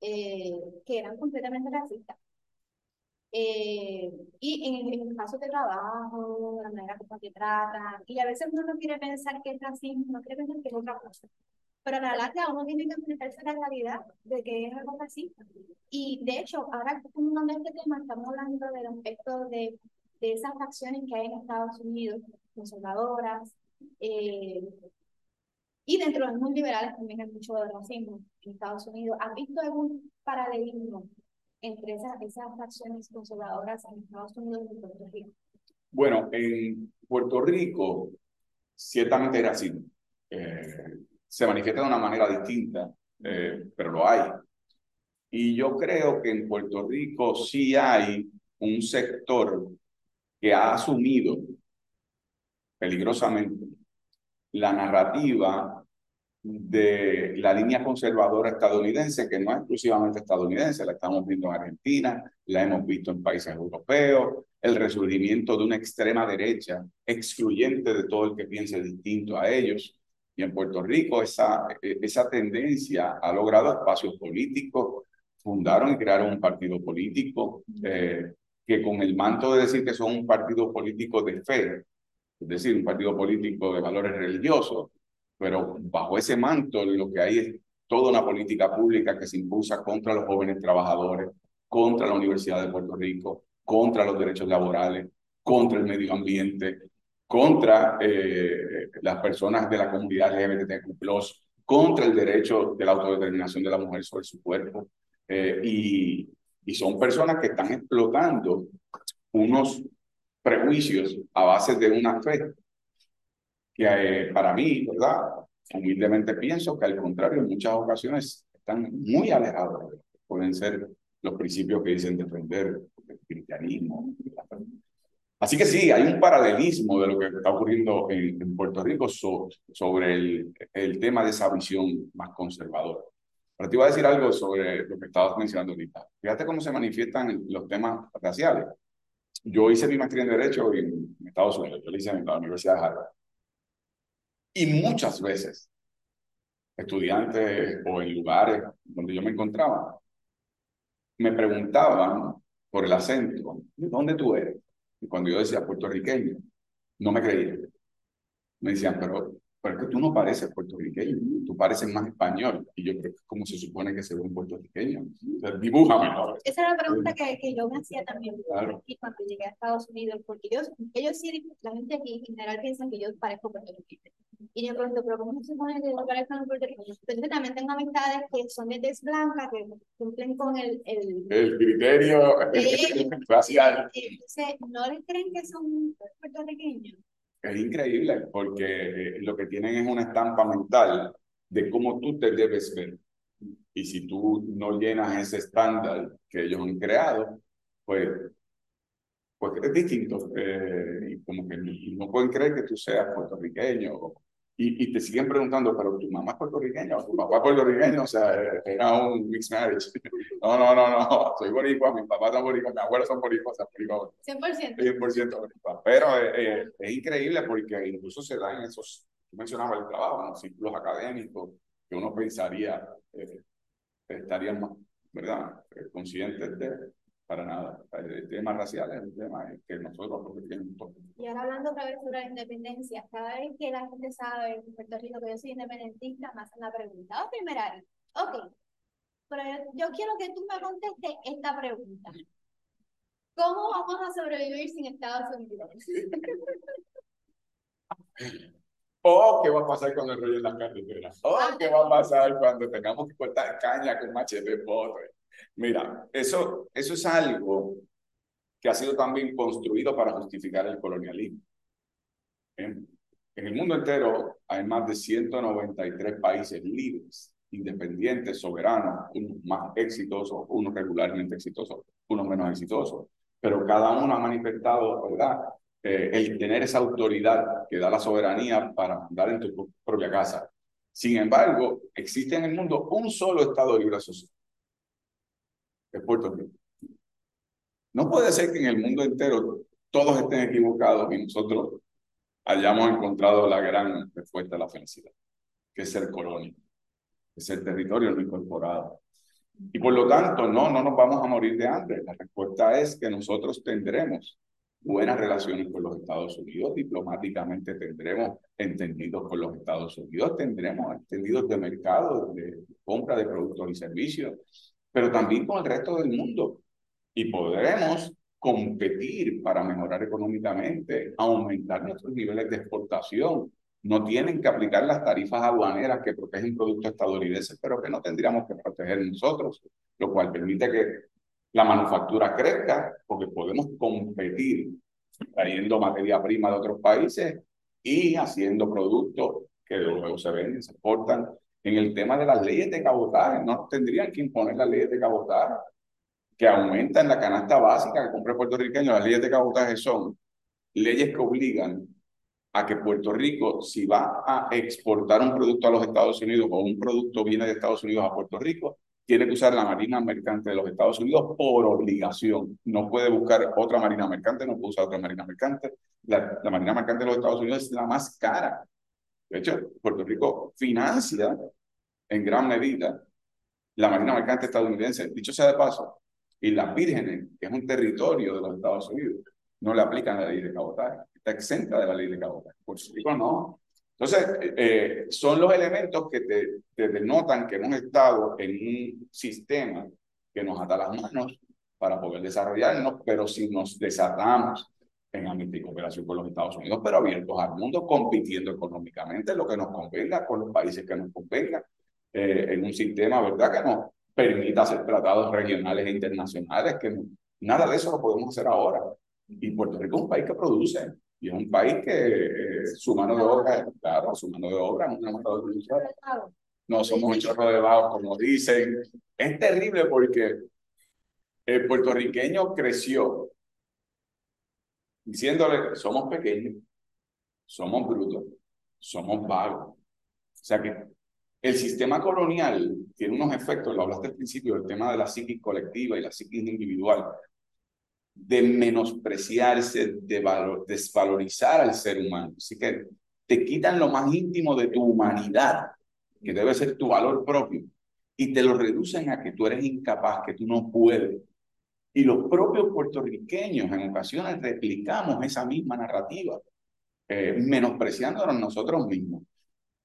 eh, que eran completamente racistas. Eh, y en, en el caso de trabajo, la manera como te tratan, y a veces uno no quiere pensar que es racismo, no quiere pensar que es otra cosa. Pero a la larga uno tiene que enfrentarse a la realidad de que es algo racista. Y de hecho, ahora de este tema, estamos hablando del aspecto de, de esas facciones que hay en Estados Unidos, conservadoras, eh, y dentro de los muy liberales también hay mucho de racismo en Estados Unidos. ¿Has visto algún paralelismo entre esas, esas facciones conservadoras en Estados Unidos y en Puerto Rico? Bueno, en Puerto Rico, ciertamente hay racismo. Eh, se manifiesta de una manera distinta, eh, pero lo hay. Y yo creo que en Puerto Rico sí hay un sector que ha asumido peligrosamente la narrativa de la línea conservadora estadounidense, que no es exclusivamente estadounidense, la estamos viendo en Argentina, la hemos visto en países europeos, el resurgimiento de una extrema derecha excluyente de todo el que piense distinto a ellos. Y en Puerto Rico esa, esa tendencia ha logrado espacios políticos, fundaron y crearon un partido político eh, que con el manto de decir que son un partido político de fe, es decir, un partido político de valores religiosos, pero bajo ese manto lo que hay es toda una política pública que se impulsa contra los jóvenes trabajadores, contra la Universidad de Puerto Rico, contra los derechos laborales, contra el medio ambiente, contra eh, las personas de la comunidad LGBTQ+, contra el derecho de la autodeterminación de la mujer sobre su cuerpo. Eh, y, y son personas que están explotando unos prejuicios a base de una fe que eh, para mí, ¿verdad? Humildemente pienso que al contrario, en muchas ocasiones están muy alejados pueden ser los principios que dicen defender el cristianismo. Así que sí, hay un paralelismo de lo que está ocurriendo en, en Puerto Rico so, sobre el, el tema de esa visión más conservadora. Pero te iba a decir algo sobre lo que estabas mencionando ahorita. Fíjate cómo se manifiestan los temas raciales. Yo hice mi maestría en Derecho en, en Estados Unidos, yo la hice en la Universidad de Harvard. Y muchas veces, estudiantes o en lugares donde yo me encontraba, me preguntaban por el acento, ¿de dónde tú eres? Y cuando yo decía puertorriqueño, no me creían. Me decían, pero, pero es que tú no pareces puertorriqueño, tú pareces más español. Y yo creo que como se supone que se ve un puertorriqueño. Entonces, dibújame. ¿no? Esa era la pregunta que, que yo me hacía también Claro. aquí cuando llegué a Estados Unidos, porque yo, ellos sí, la gente aquí en general piensa que yo parezco puertorriqueño. Y yo pregunto, pero ¿cómo se supone que yo parezco un puertorriqueño? Entonces también tengo amistades que son de tez blanca, que cumplen con el, el El criterio racial entonces, ¿no les creen que son puertorriqueños? Es increíble porque eh, lo que tienen es una estampa mental de cómo tú te debes ver. Y si tú no llenas ese estándar que ellos han creado, pues, pues es distinto. eh, y como que no pueden creer que tú seas puertorriqueño. Y, y te siguen preguntando, pero tu mamá es puertorriqueña o tu papá es puertorriqueño, o sea, era un mixed marriage. No, no, no, no, soy boricua, mi papá es boricua, mi abuelo son boricuas, o sea, boricua, 100%. 100% boricua. Pero eh, es increíble porque incluso se dan esos, tú mencionabas el trabajo, en los círculos académicos, que uno pensaría, eh, estarían más, ¿verdad?, Eh, conscientes de, para nada. El tema racial es un tema que nosotros toque. Y ahora hablando otra vez sobre la independencia, cada vez que la gente sabe en Puerto Rico que yo soy independentista, me hacen la pregunta, oh, primera ok, pero yo, yo quiero que tú me contestes esta pregunta. ¿Cómo vamos a sobrevivir sin Estados Unidos? O qué va a pasar con el rollo en las carreteras. O qué va a pasar cuando tengamos que cortar caña con machete de potre. Mira, eso, eso es algo que ha sido también construido para justificar el colonialismo. En, el mundo entero hay más de 193 países libres, independientes, soberanos, unos más exitosos, unos regularmente exitosos, unos menos exitosos, pero cada uno ha manifestado, ¿verdad? Eh, el tener esa autoridad que da la soberanía para mandar en tu propia casa. Sin embargo, existe en el mundo un solo Estado libre asociado, es Puerto Rico. No puede ser que en el mundo entero todos estén equivocados y nosotros hayamos encontrado la gran respuesta a la felicidad, que es ser colonia, que es el territorio no incorporado. Y por lo tanto, no, no nos vamos a morir de hambre. La respuesta es que nosotros tendremos buenas relaciones con los Estados Unidos, diplomáticamente tendremos entendidos con los Estados Unidos, tendremos entendidos de mercado, de compra de productos y servicios, pero también con el resto del mundo. Y podremos competir para mejorar económicamente, aumentar nuestros niveles de exportación. No tienen que aplicar las tarifas aduaneras que protegen productos estadounidenses, pero que no tendríamos que proteger nosotros, lo cual permite que la manufactura crezca, porque podemos competir trayendo materia prima de otros países y haciendo productos que luego se venden, se exportan. En el tema de las leyes de cabotaje, no tendrían que imponer las leyes de cabotaje que aumentan la canasta básica que compra el puertorriqueño. Las leyes de cabotaje son leyes que obligan a que Puerto Rico, si va a exportar un producto a los Estados Unidos o un producto viene de Estados Unidos a Puerto Rico, tiene que usar la Marina Mercante de los Estados Unidos por obligación. No puede buscar otra Marina Mercante, no puede usar otra Marina Mercante. La, la Marina Mercante de los Estados Unidos es la más cara. De hecho, Puerto Rico financia en gran medida la Marina Mercante estadounidense. Dicho sea de paso, y las Vírgenes, que es un territorio de los Estados Unidos, no le aplican la ley de cabotaje. Está exenta de la ley de cabotaje. Puerto Rico no. Entonces, eh, son los elementos que te, te, denotan que hemos estado en un sistema que nos ata las manos para poder desarrollarnos, pero si nos desatamos en ambiente y cooperación con los Estados Unidos, pero abiertos al mundo, compitiendo económicamente, lo que nos convenga con los países que nos convenga, eh, en un sistema, ¿verdad?, que nos permita hacer tratados regionales e internacionales, que nada de eso lo podemos hacer ahora. Y Puerto Rico es un país que produce, y es un país que eh, su mano de obra, claro, su mano de obra es una mano de obra. No somos un chorro de como dicen. Es terrible porque el puertorriqueño creció diciéndole somos pequeños, somos brutos, somos vagos. O sea que el sistema colonial tiene unos efectos, lo hablaste al principio, el tema de la psiquis colectiva y la psiquis individual, de menospreciarse, de valor, desvalorizar al ser humano. Así que te quitan lo más íntimo de tu humanidad, que debe ser tu valor propio, y te lo reducen a que tú eres incapaz, que tú no puedes. Y los propios puertorriqueños en ocasiones replicamos esa misma narrativa. eh, menospreciándonos nosotros mismos.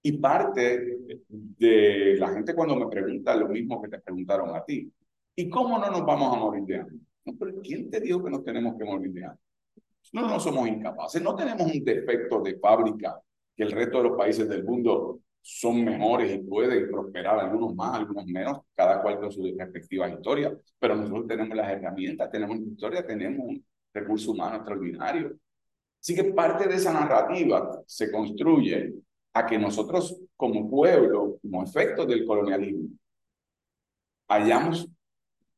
Y parte de la gente cuando me pregunta lo mismo que te preguntaron a ti, ¿y cómo no nos vamos a morir de hambre? No, pero ¿quién te dijo que nos tenemos que morir de hambre? No, no somos incapaces, no tenemos un defecto de fábrica que el resto de los países del mundo son mejores y pueden prosperar, algunos más, algunos menos, cada cual con su respectiva historia, pero nosotros tenemos las herramientas, tenemos historia, tenemos un recurso humano extraordinario. Así que parte de esa narrativa se construye a que nosotros como pueblo, como efecto del colonialismo, hayamos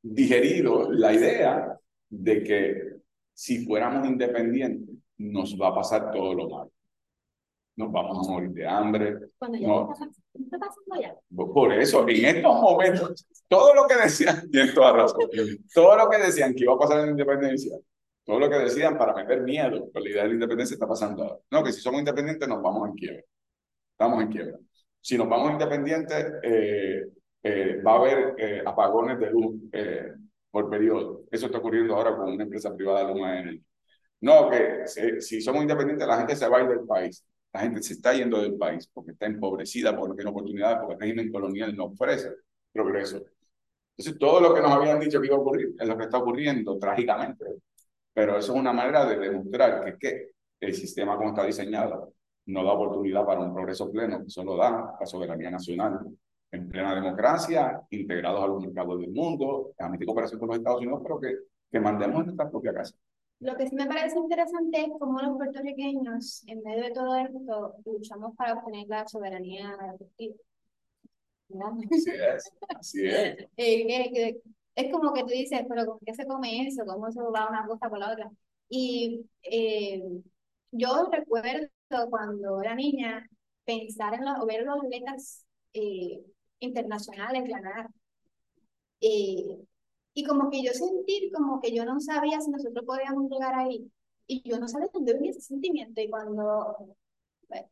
digerido la idea de que si fuéramos independientes nos va a pasar todo lo malo nos vamos a morir de hambre. Cuando ya no, está, pasando ya. Por eso, en estos momentos, todo lo que decían, tienes toda razón, todo lo que decían que iba a pasar en la independencia, todo lo que decían para meter miedo con la idea de la independencia está pasando ahora. No, que si somos independientes nos vamos en quiebra. Estamos en quiebra. Si nos vamos independientes, eh, eh, va a haber eh, apagones de luz por periodo. Eso está ocurriendo ahora con una empresa privada, Luma Energy. No, que si, si somos independientes, la gente se va a ir del país. La gente se está yendo del país porque está empobrecida, porque no tiene oportunidades, porque el régimen colonial no ofrece progreso. Entonces, todo lo que nos habían dicho que iba a ocurrir es lo que está ocurriendo trágicamente. Pero eso es una manera de demostrar que, que el sistema como está diseñado no da oportunidad para un progreso pleno, solo da la soberanía nacional en plena democracia, integrados a los mercados del mundo, en cooperación con los Estados Unidos, pero que, que mandemos en nuestra propia casa. Lo que sí me parece interesante es cómo los puertorriqueños, en medio de todo esto, luchamos para obtener la soberanía efectiva. Así es, así es. Eh, es como que tú dices, pero ¿con qué se come eso? ¿Cómo se va una cosa por la otra? Y eh, yo recuerdo cuando era niña pensar en los, ver los atletas eh, internacionales ganar. Eh, y como que yo sentir como que yo no sabía si nosotros podíamos llegar ahí. Y yo no sabía dónde venía ese sentimiento. Y cuando pues,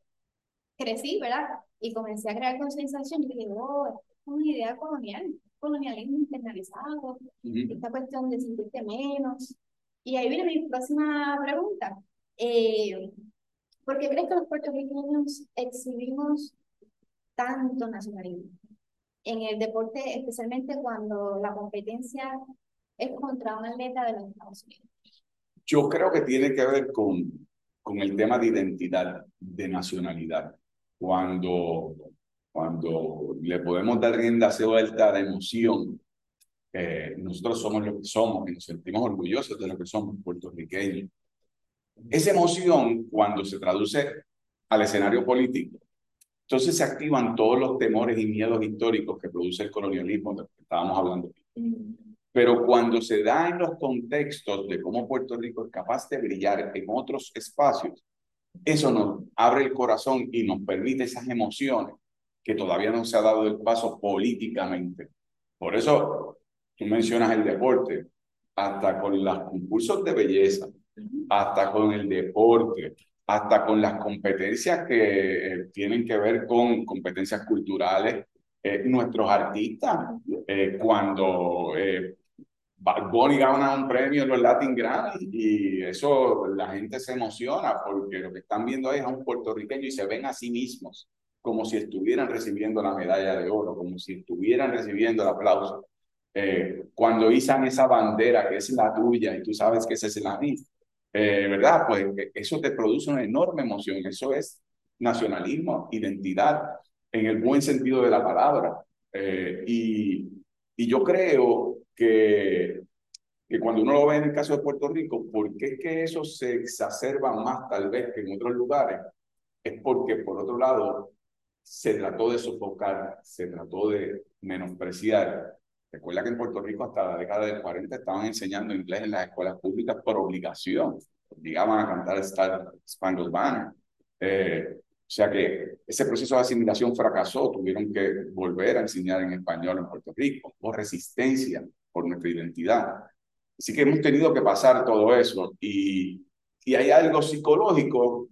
crecí, ¿verdad? Y comencé a crear concienciación, yo dije, oh, es una idea colonial, colonialismo internalizado, esta cuestión de sentirte menos. Y ahí viene mi próxima pregunta. Eh, ¿Por qué crees que los puertorriqueños exhibimos tanto nacionalismo? En el deporte, especialmente cuando la competencia es contra un atleta de los Estados Unidos? Yo creo que tiene que ver con, con el tema de identidad, de nacionalidad. Cuando, cuando le podemos dar rienda suelta la emoción, eh, nosotros somos lo que somos y nos sentimos orgullosos de lo que somos puertorriqueños. Esa emoción, cuando se traduce al escenario político, entonces se activan todos los temores y miedos históricos que produce el colonialismo, de lo que estábamos hablando. Pero cuando se da en los contextos de cómo Puerto Rico es capaz de brillar en otros espacios, eso nos abre el corazón y nos permite esas emociones que todavía no se ha dado el paso políticamente. Por eso tú mencionas el deporte, hasta con los concursos de belleza, hasta con el deporte, hasta con las competencias que eh, tienen que ver con competencias culturales. Eh, nuestros artistas, eh, cuando Bonnie gana un premio en los Latin Grammy y eso la gente se emociona porque lo que están viendo es a un puertorriqueño y se ven a sí mismos como si estuvieran recibiendo la medalla de oro, como si estuvieran recibiendo el aplauso. cuando izan esa bandera que es la tuya y tú sabes que esa es la mía, eh, ¿verdad? Pues eh, eso te produce una enorme emoción, eso es nacionalismo, identidad, en el buen sentido de la palabra. Eh, y, y yo creo que, que cuando uno lo ve en el caso de Puerto Rico, ¿por qué es que eso se exacerba más tal vez que en otros lugares? Es porque, por otro lado, se trató de sofocar, se trató de menospreciar Recuerda que en Puerto Rico hasta la década del 40 estaban enseñando inglés en las escuelas públicas por obligación. Obligaban a cantar Star Spangled Banner. Eh, o sea que ese proceso de asimilación fracasó. Tuvieron que volver a enseñar en español en Puerto Rico. Hubo resistencia por nuestra identidad. Así que hemos tenido que pasar todo eso. Y, y hay algo psicológico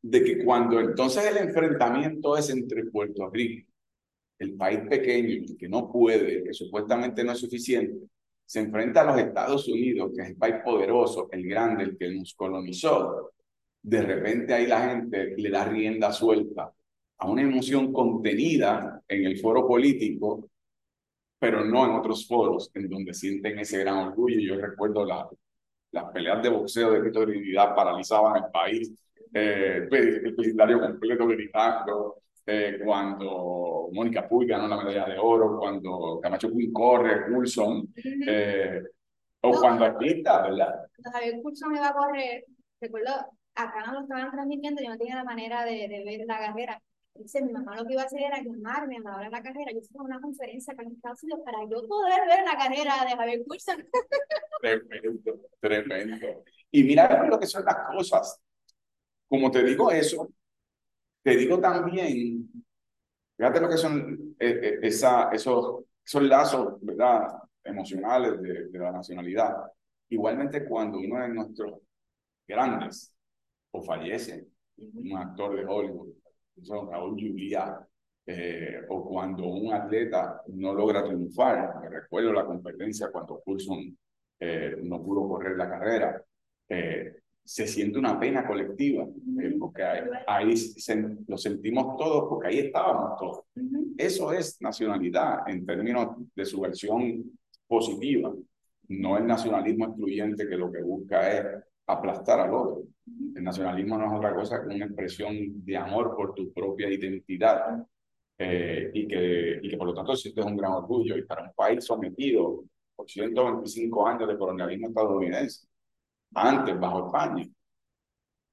de que cuando entonces el enfrentamiento es entre Puerto Rico el país pequeño, que no puede, que supuestamente no es suficiente, se enfrenta a los Estados Unidos, que es el país poderoso, el grande, el que nos colonizó, de repente ahí la gente le da rienda suelta a una emoción contenida en el foro político, pero no en otros foros en donde sienten ese gran orgullo. Yo recuerdo la, las peleas de boxeo de Trinidad paralizaban el país, eh, el vecindario completo gritando, eh, cuando Mónica Puy ganó la medalla de oro, cuando Camacho Puy corre, Coulson, eh, o cuando Artista, ¿verdad? Cuando Javier Coulson iba a correr, recuerdo, acá no lo estaban transmitiendo, yo no tenía la manera de, de ver la carrera, Dice, mi mamá lo que iba a hacer era llamarme a la hora de la carrera. Yo hice una conferencia acá en Estados Unidos para yo poder ver la carrera de Javier Coulson. Tremendo, tremendo. Y mira lo que son las cosas. Como te digo eso, te digo también, fíjate lo que son eh, eh, esa, esos, esos lazos, ¿verdad? Emocionales de, de la nacionalidad. Igualmente cuando uno de nuestros grandes o fallece, un actor de Hollywood, son Raúl Juliá, eh, o cuando un atleta no logra triunfar, me recuerdo la competencia cuando Coulson eh, no pudo correr la carrera, eh, se siente una pena colectiva, porque ahí, lo sentimos todos, porque ahí estábamos todos. Eso es nacionalidad en términos de su versión positiva, no el nacionalismo excluyente que lo que busca es aplastar al otro. El nacionalismo no es otra cosa que una expresión de amor por tu propia identidad eh, y, que, y que por lo tanto sientes un gran orgullo. Y para un país sometido por 125 años de colonialismo estadounidense, antes bajo España,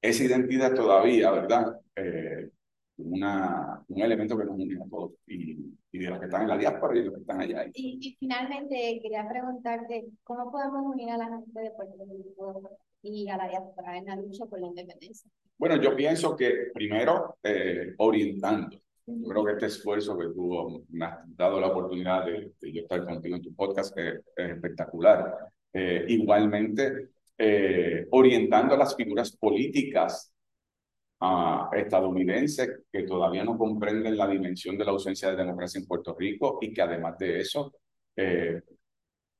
esa identidad todavía, ¿verdad? Eh, una, un elemento que nos une a todos y, y, de los que están en la diáspora y de los que están allá. Y, y finalmente quería preguntarte, ¿cómo podemos unir a la gente de Puerto Rico y a la diáspora en la lucha por la independencia? Bueno, yo pienso que primero eh, orientando. Yo creo que este esfuerzo que tú me has dado la oportunidad de, yo estar contigo en tu podcast es, espectacular. Eh, igualmente, eh, orientando a las figuras políticas estadounidenses que todavía no comprenden la dimensión de la ausencia de democracia en Puerto Rico y que además de eso eh,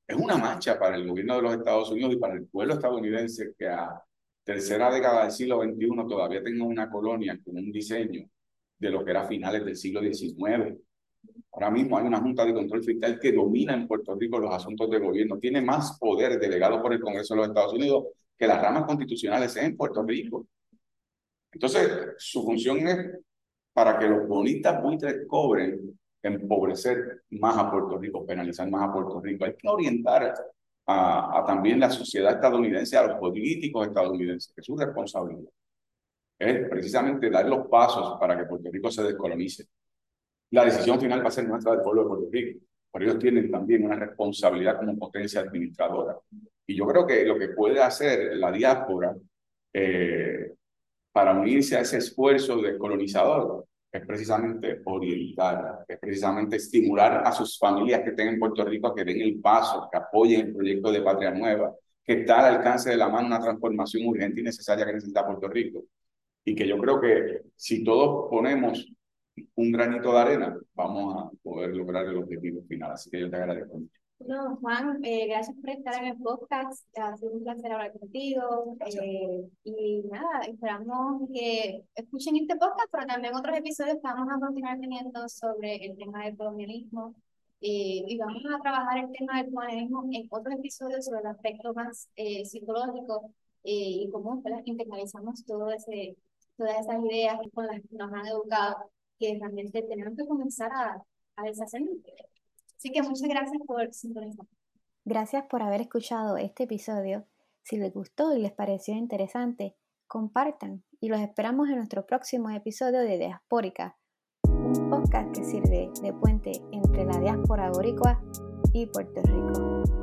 es una mancha para el gobierno de los Estados Unidos y para el pueblo estadounidense que a tercera década del siglo XXI todavía tenga una colonia con un diseño de lo que era finales del siglo XIX. Ahora mismo hay una Junta de Control Fiscal que domina en Puerto Rico los asuntos de gobierno, tiene más poder delegado por el Congreso de los Estados Unidos que las ramas constitucionales en Puerto Rico. Entonces, su función es para que los bonistas buitres cobren empobrecer más a Puerto Rico, penalizar más a Puerto Rico. Hay que orientar a, también la sociedad estadounidense, a los políticos estadounidenses, que es su responsabilidad. Es precisamente dar los pasos para que Puerto Rico se descolonice. La decisión final va a ser nuestra del pueblo de Puerto Rico, pero ellos tienen también una responsabilidad como potencia administradora. Y yo creo que lo que puede hacer la diáspora eh, para unirse a ese esfuerzo descolonizador es precisamente orientar, es precisamente estimular a sus familias que estén en Puerto Rico a que den el paso, que apoyen el proyecto de Patria Nueva, que está al alcance de la mano una transformación urgente y necesaria que necesita Puerto Rico. Y que yo creo que si todos ponemos un granito de arena, vamos a poder lograr el objetivo final. Así que yo te agradezco mucho. No, Juan, eh, gracias por estar en el podcast. Ha sido un placer hablar contigo. Eh, y nada, esperamos que escuchen este podcast, pero también otros episodios que vamos a continuar teniendo sobre el tema del colonialismo. Eh, y vamos a trabajar el tema del colonialismo en otros episodios sobre el aspecto más psicológico y cómo internalizamos todo ese, todas esas ideas con las que nos han educado, que realmente tenemos que comenzar a, a deshacernos. Así que muchas gracias por sintonizar. Gracias por haber escuchado este episodio. Si les gustó y les pareció interesante, compartan y los esperamos en nuestro próximo episodio de Diaspórica, un podcast que sirve de puente entre la diáspora boricua y Puerto Rico.